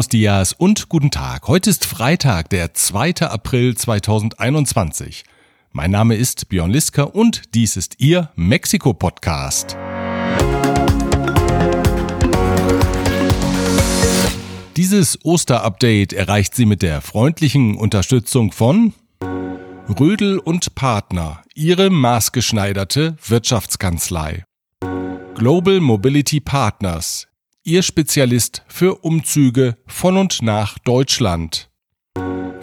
Buenos dias und guten Tag. Heute ist Freitag, der 2. April 2021. Mein Name ist Björn Liska und dies ist Ihr Mexiko-Podcast. Dieses Osterupdate erreicht Sie mit der freundlichen Unterstützung von Rödel und Partner, Ihre maßgeschneiderte Wirtschaftskanzlei. Global Mobility Partners, Ihr Spezialist für Umzüge von und nach Deutschland.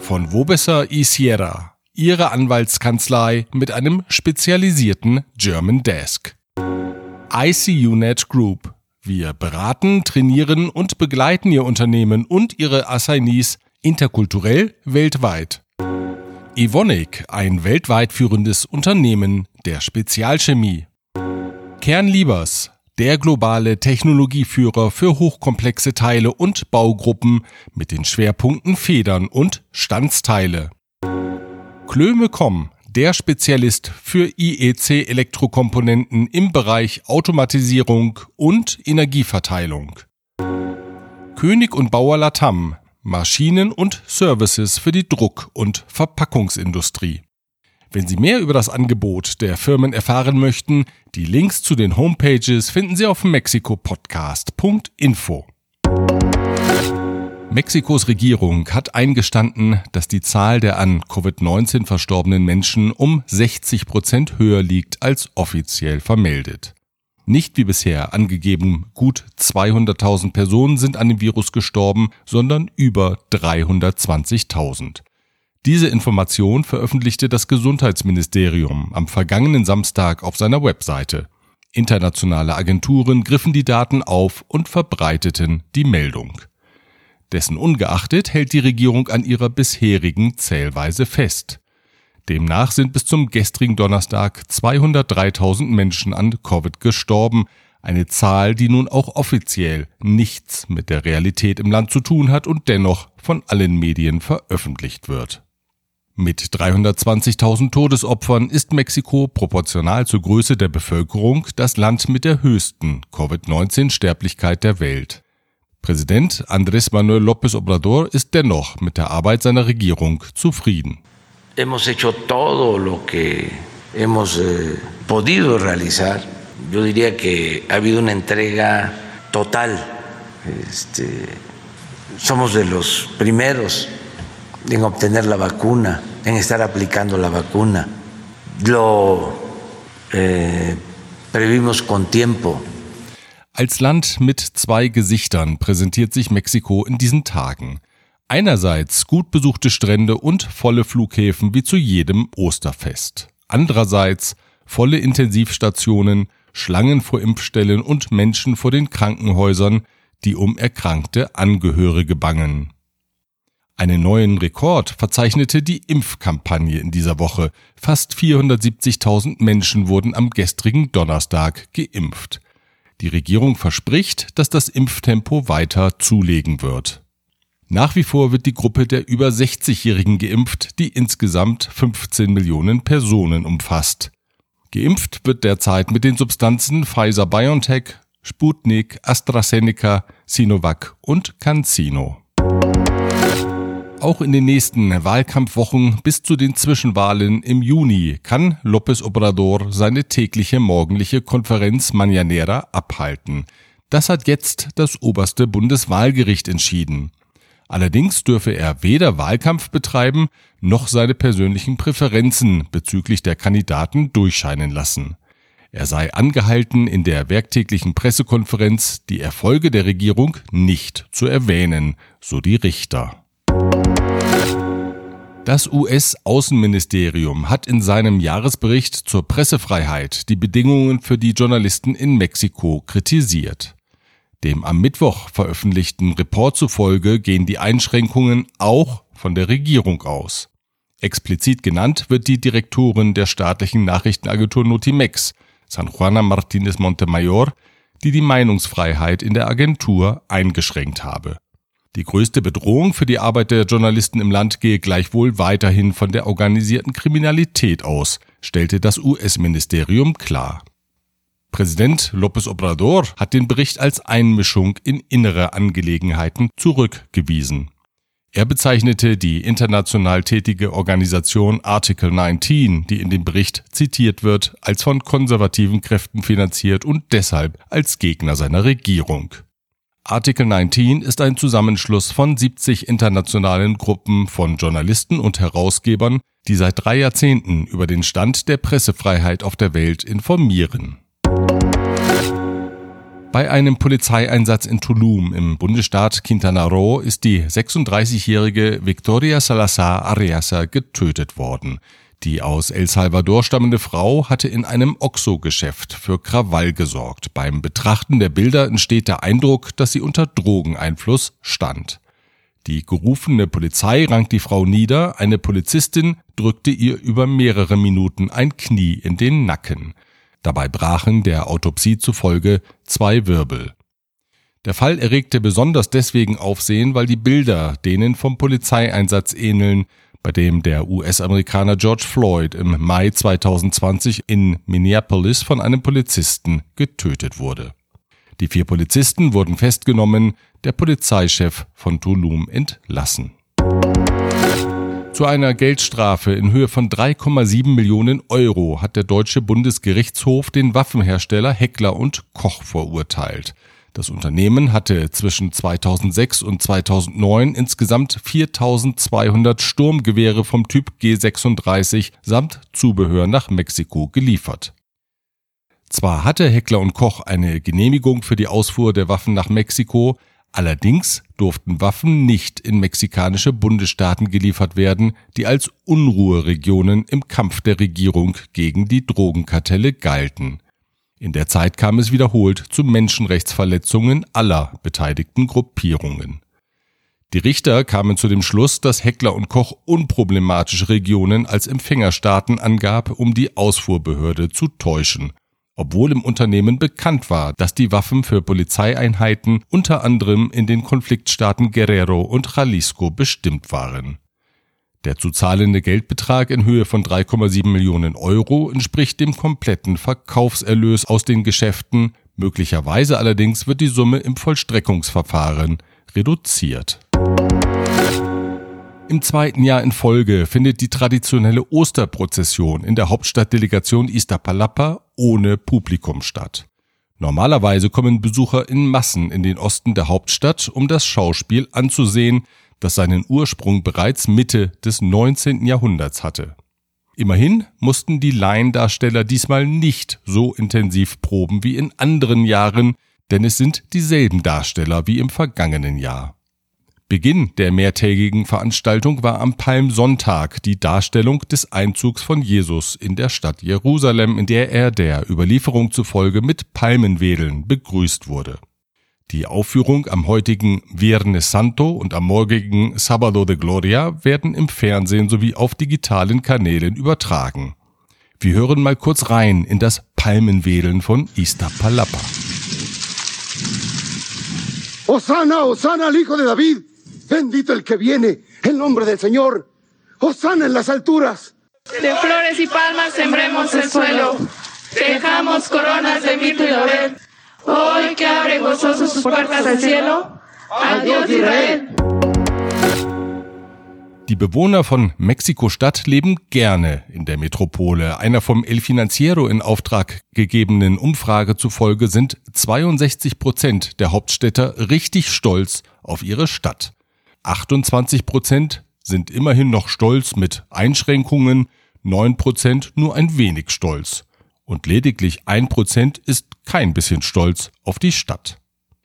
Von Wobesser y Sierra, Ihre Anwaltskanzlei mit einem spezialisierten German Desk. ICUNet Group. Wir beraten, trainieren und begleiten Ihr Unternehmen und Ihre Assignees interkulturell weltweit. Evonik, ein weltweit führendes Unternehmen der Spezialchemie. Kernliebers, der globale Technologieführer für hochkomplexe Teile und Baugruppen mit den Schwerpunkten Federn und Standsteile. Klöme.com, der Spezialist für IEC-Elektrokomponenten im Bereich Automatisierung und Energieverteilung. König und Bauer Latam, Maschinen und Services für die Druck- und Verpackungsindustrie. Wenn Sie mehr über das Angebot der Firmen erfahren möchten, die Links zu den Homepages finden Sie auf mexikopodcast.info. Mexikos Regierung hat eingestanden, dass die Zahl der an Covid-19 verstorbenen Menschen um 60 Prozent höher liegt als offiziell vermeldet. Nicht wie bisher angegeben, gut 200.000 Personen sind an dem Virus gestorben, sondern über 320.000. Diese Information veröffentlichte das Gesundheitsministerium am vergangenen Samstag auf seiner Webseite. Internationale Agenturen griffen die Daten auf und verbreiteten die Meldung. Dessen ungeachtet hält die Regierung an ihrer bisherigen Zählweise fest. Demnach sind bis zum gestrigen Donnerstag 203.000 Menschen an Covid gestorben, eine Zahl, die nun auch offiziell nichts mit der Realität im Land zu tun hat und dennoch von allen Medien veröffentlicht wird. Mit 320.000 Todesopfern ist Mexiko proportional zur Größe der Bevölkerung das Land mit der höchsten Covid-19-Sterblichkeit der Welt. Präsident Andrés Manuel López Obrador ist dennoch mit der Arbeit seiner Regierung zufrieden. Hemos hecho todo lo que hemos eh, podido realizar. Yo diría que ha habido una entrega total. Este, somos de los primeros en obtener la vacuna, en estar aplicando la vacuna. Lo eh, previmos con tiempo. Als Land mit zwei Gesichtern präsentiert sich Mexiko in diesen Tagen. Einerseits gut besuchte Strände und volle Flughäfen wie zu jedem Osterfest. Andererseits volle Intensivstationen, Schlangen vor Impfstellen und Menschen vor den Krankenhäusern, die um erkrankte Angehörige bangen. Einen neuen Rekord verzeichnete die Impfkampagne in dieser Woche. Fast 470.000 Menschen wurden am gestrigen Donnerstag geimpft. Die Regierung verspricht, dass das Impftempo weiter zulegen wird. Nach wie vor wird die Gruppe der über 60-Jährigen geimpft, die insgesamt 15 Millionen Personen umfasst. Geimpft wird derzeit mit den Substanzen Pfizer BioNTech, Sputnik, AstraZeneca, Sinovac und CanSino. Auch in den nächsten Wahlkampfwochen bis zu den Zwischenwahlen im Juni kann López Obrador seine tägliche morgendliche Konferenz Mañanera abhalten. Das hat jetzt das oberste Bundeswahlgericht entschieden. Allerdings dürfe er weder Wahlkampf betreiben noch seine persönlichen Präferenzen bezüglich der Kandidaten durchscheinen lassen. Er sei angehalten, in der werktäglichen Pressekonferenz die Erfolge der Regierung nicht zu erwähnen, so die Richter. Das US-Außenministerium hat in seinem Jahresbericht zur Pressefreiheit die Bedingungen für die Journalisten in Mexiko kritisiert. Dem am Mittwoch veröffentlichten Report zufolge gehen die Einschränkungen auch von der Regierung aus. Explizit genannt wird die Direktorin der staatlichen Nachrichtenagentur Notimex, San Juana Martinez Montemayor, die die Meinungsfreiheit in der Agentur eingeschränkt habe. Die größte Bedrohung für die Arbeit der Journalisten im Land gehe gleichwohl weiterhin von der organisierten Kriminalität aus, stellte das US-Ministerium klar. Präsident López Obrador hat den Bericht als Einmischung in innere Angelegenheiten zurückgewiesen. Er bezeichnete die international tätige Organisation Article 19, die in dem Bericht zitiert wird, als von konservativen Kräften finanziert und deshalb als Gegner seiner Regierung. Article 19 ist ein Zusammenschluss von 70 internationalen Gruppen von Journalisten und Herausgebern, die seit drei Jahrzehnten über den Stand der Pressefreiheit auf der Welt informieren. Bei einem Polizeieinsatz in Tulum im Bundesstaat Quintana Roo ist die 36-jährige Victoria Salazar Ariasa getötet worden. Die aus El Salvador stammende Frau hatte in einem Oxo-Geschäft für Krawall gesorgt. Beim Betrachten der Bilder entsteht der Eindruck, dass sie unter Drogeneinfluss stand. Die gerufene Polizei rang die Frau nieder, eine Polizistin drückte ihr über mehrere Minuten ein Knie in den Nacken. Dabei brachen der Autopsie zufolge zwei Wirbel. Der Fall erregte besonders deswegen Aufsehen, weil die Bilder denen vom Polizeieinsatz ähneln, bei dem der US-Amerikaner George Floyd im Mai 2020 in Minneapolis von einem Polizisten getötet wurde. Die vier Polizisten wurden festgenommen, der Polizeichef von Tulum entlassen. Zu einer Geldstrafe in Höhe von 3,7 Millionen Euro hat der deutsche Bundesgerichtshof den Waffenhersteller Heckler und Koch verurteilt. Das Unternehmen hatte zwischen 2006 und 2009 insgesamt 4200 Sturmgewehre vom Typ G36 samt Zubehör nach Mexiko geliefert. Zwar hatte Heckler und Koch eine Genehmigung für die Ausfuhr der Waffen nach Mexiko, allerdings durften Waffen nicht in mexikanische Bundesstaaten geliefert werden, die als Unruheregionen im Kampf der Regierung gegen die Drogenkartelle galten. In der Zeit kam es wiederholt zu Menschenrechtsverletzungen aller beteiligten Gruppierungen. Die Richter kamen zu dem Schluss, dass Heckler und Koch unproblematische Regionen als Empfängerstaaten angab, um die Ausfuhrbehörde zu täuschen, obwohl im Unternehmen bekannt war, dass die Waffen für Polizeieinheiten unter anderem in den Konfliktstaaten Guerrero und Jalisco bestimmt waren. Der zu zahlende Geldbetrag in Höhe von 3,7 Millionen Euro entspricht dem kompletten Verkaufserlös aus den Geschäften, möglicherweise allerdings wird die Summe im Vollstreckungsverfahren reduziert. Im zweiten Jahr in Folge findet die traditionelle Osterprozession in der Hauptstadtdelegation Iztapalapa ohne Publikum statt. Normalerweise kommen Besucher in Massen in den Osten der Hauptstadt, um das Schauspiel anzusehen, das seinen Ursprung bereits Mitte des 19. Jahrhunderts hatte. Immerhin mussten die Laiendarsteller diesmal nicht so intensiv proben wie in anderen Jahren, denn es sind dieselben Darsteller wie im vergangenen Jahr. Beginn der mehrtägigen Veranstaltung war am Palmsonntag die Darstellung des Einzugs von Jesus in der Stadt Jerusalem, in der er der Überlieferung zufolge mit Palmenwedeln begrüßt wurde. Die Aufführung am heutigen Viernes Santo und am morgigen Sábado de Gloria werden im Fernsehen sowie auf digitalen Kanälen übertragen. Wir hören mal kurz rein in das Palmenwedeln von Iztapalapa. Hosanna, Hosanna al Hijo de David. Bendito el que viene, el nombre del Señor. Hosanna en las alturas. De flores y palmas sembremos el suelo. Dejamos coronas de mito y laurel. Hoy que abre gozoso sus puertas al cielo. Adiós Israel. Die Bewohner von Mexiko-Stadt leben gerne in der Metropole. Einer vom El Financiero in Auftrag gegebenen Umfrage zufolge sind 62 Prozent der Hauptstädter richtig stolz auf ihre Stadt. 28 Prozent sind immerhin noch stolz mit Einschränkungen, 9 Prozent nur ein wenig stolz und lediglich ein Prozent ist kein bisschen stolz auf die Stadt.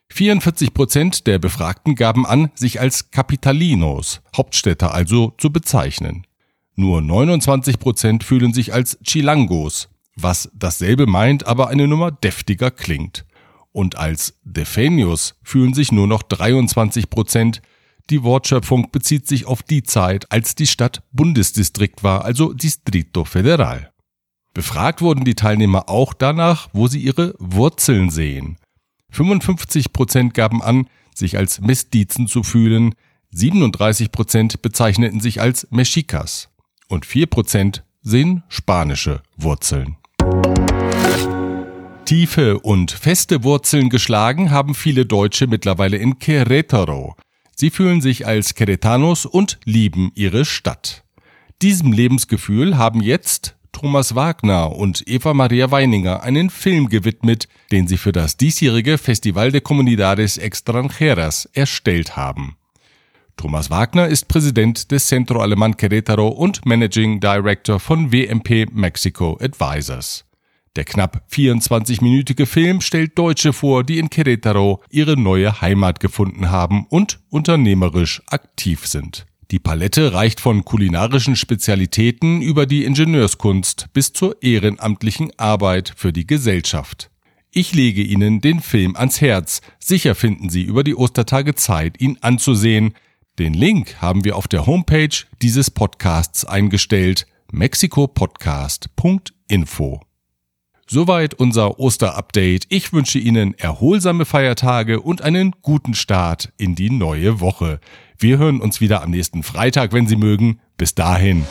44 Prozent der Befragten gaben an, sich als Capitalinos, Hauptstädter also, zu bezeichnen. Nur 29 Prozent fühlen sich als Chilangos, was dasselbe meint, aber eine Nummer deftiger klingt. Und als Defenios fühlen sich nur noch 23 Prozent. Die Wortschöpfung bezieht sich auf die Zeit, als die Stadt Bundesdistrikt war, also Distrito Federal. Befragt wurden die Teilnehmer auch danach, wo sie ihre Wurzeln sehen. 55 Prozent gaben an, sich als Mestizen zu fühlen, 37 Prozent bezeichneten sich als Mexicas und 4 Prozent sehen spanische Wurzeln. Tiefe und feste Wurzeln geschlagen haben viele Deutsche mittlerweile in Querétaro. Sie fühlen sich als Queretanos und lieben ihre Stadt. Diesem Lebensgefühl haben jetzt Thomas Wagner und Eva Maria Weininger einen Film gewidmet, den sie für das diesjährige Festival de Comunidades Extranjeras erstellt haben. Thomas Wagner ist Präsident des Centro Alemán Querétaro und Managing Director von WMP Mexico Advisors. Der knapp 24-minütige Film stellt Deutsche vor, die in Querétaro ihre neue Heimat gefunden haben und unternehmerisch aktiv sind. Die Palette reicht von kulinarischen Spezialitäten über die Ingenieurskunst bis zur ehrenamtlichen Arbeit für die Gesellschaft. Ich lege Ihnen den Film ans Herz. Sicher finden Sie über die Ostertage Zeit, ihn anzusehen. Den Link haben wir auf der Homepage dieses Podcasts eingestellt, mexikopodcast.info. Soweit unser Osterupdate. Ich wünsche Ihnen erholsame Feiertage und einen guten Start in die neue Woche. Wir hören uns wieder am nächsten Freitag, wenn Sie mögen. Bis dahin.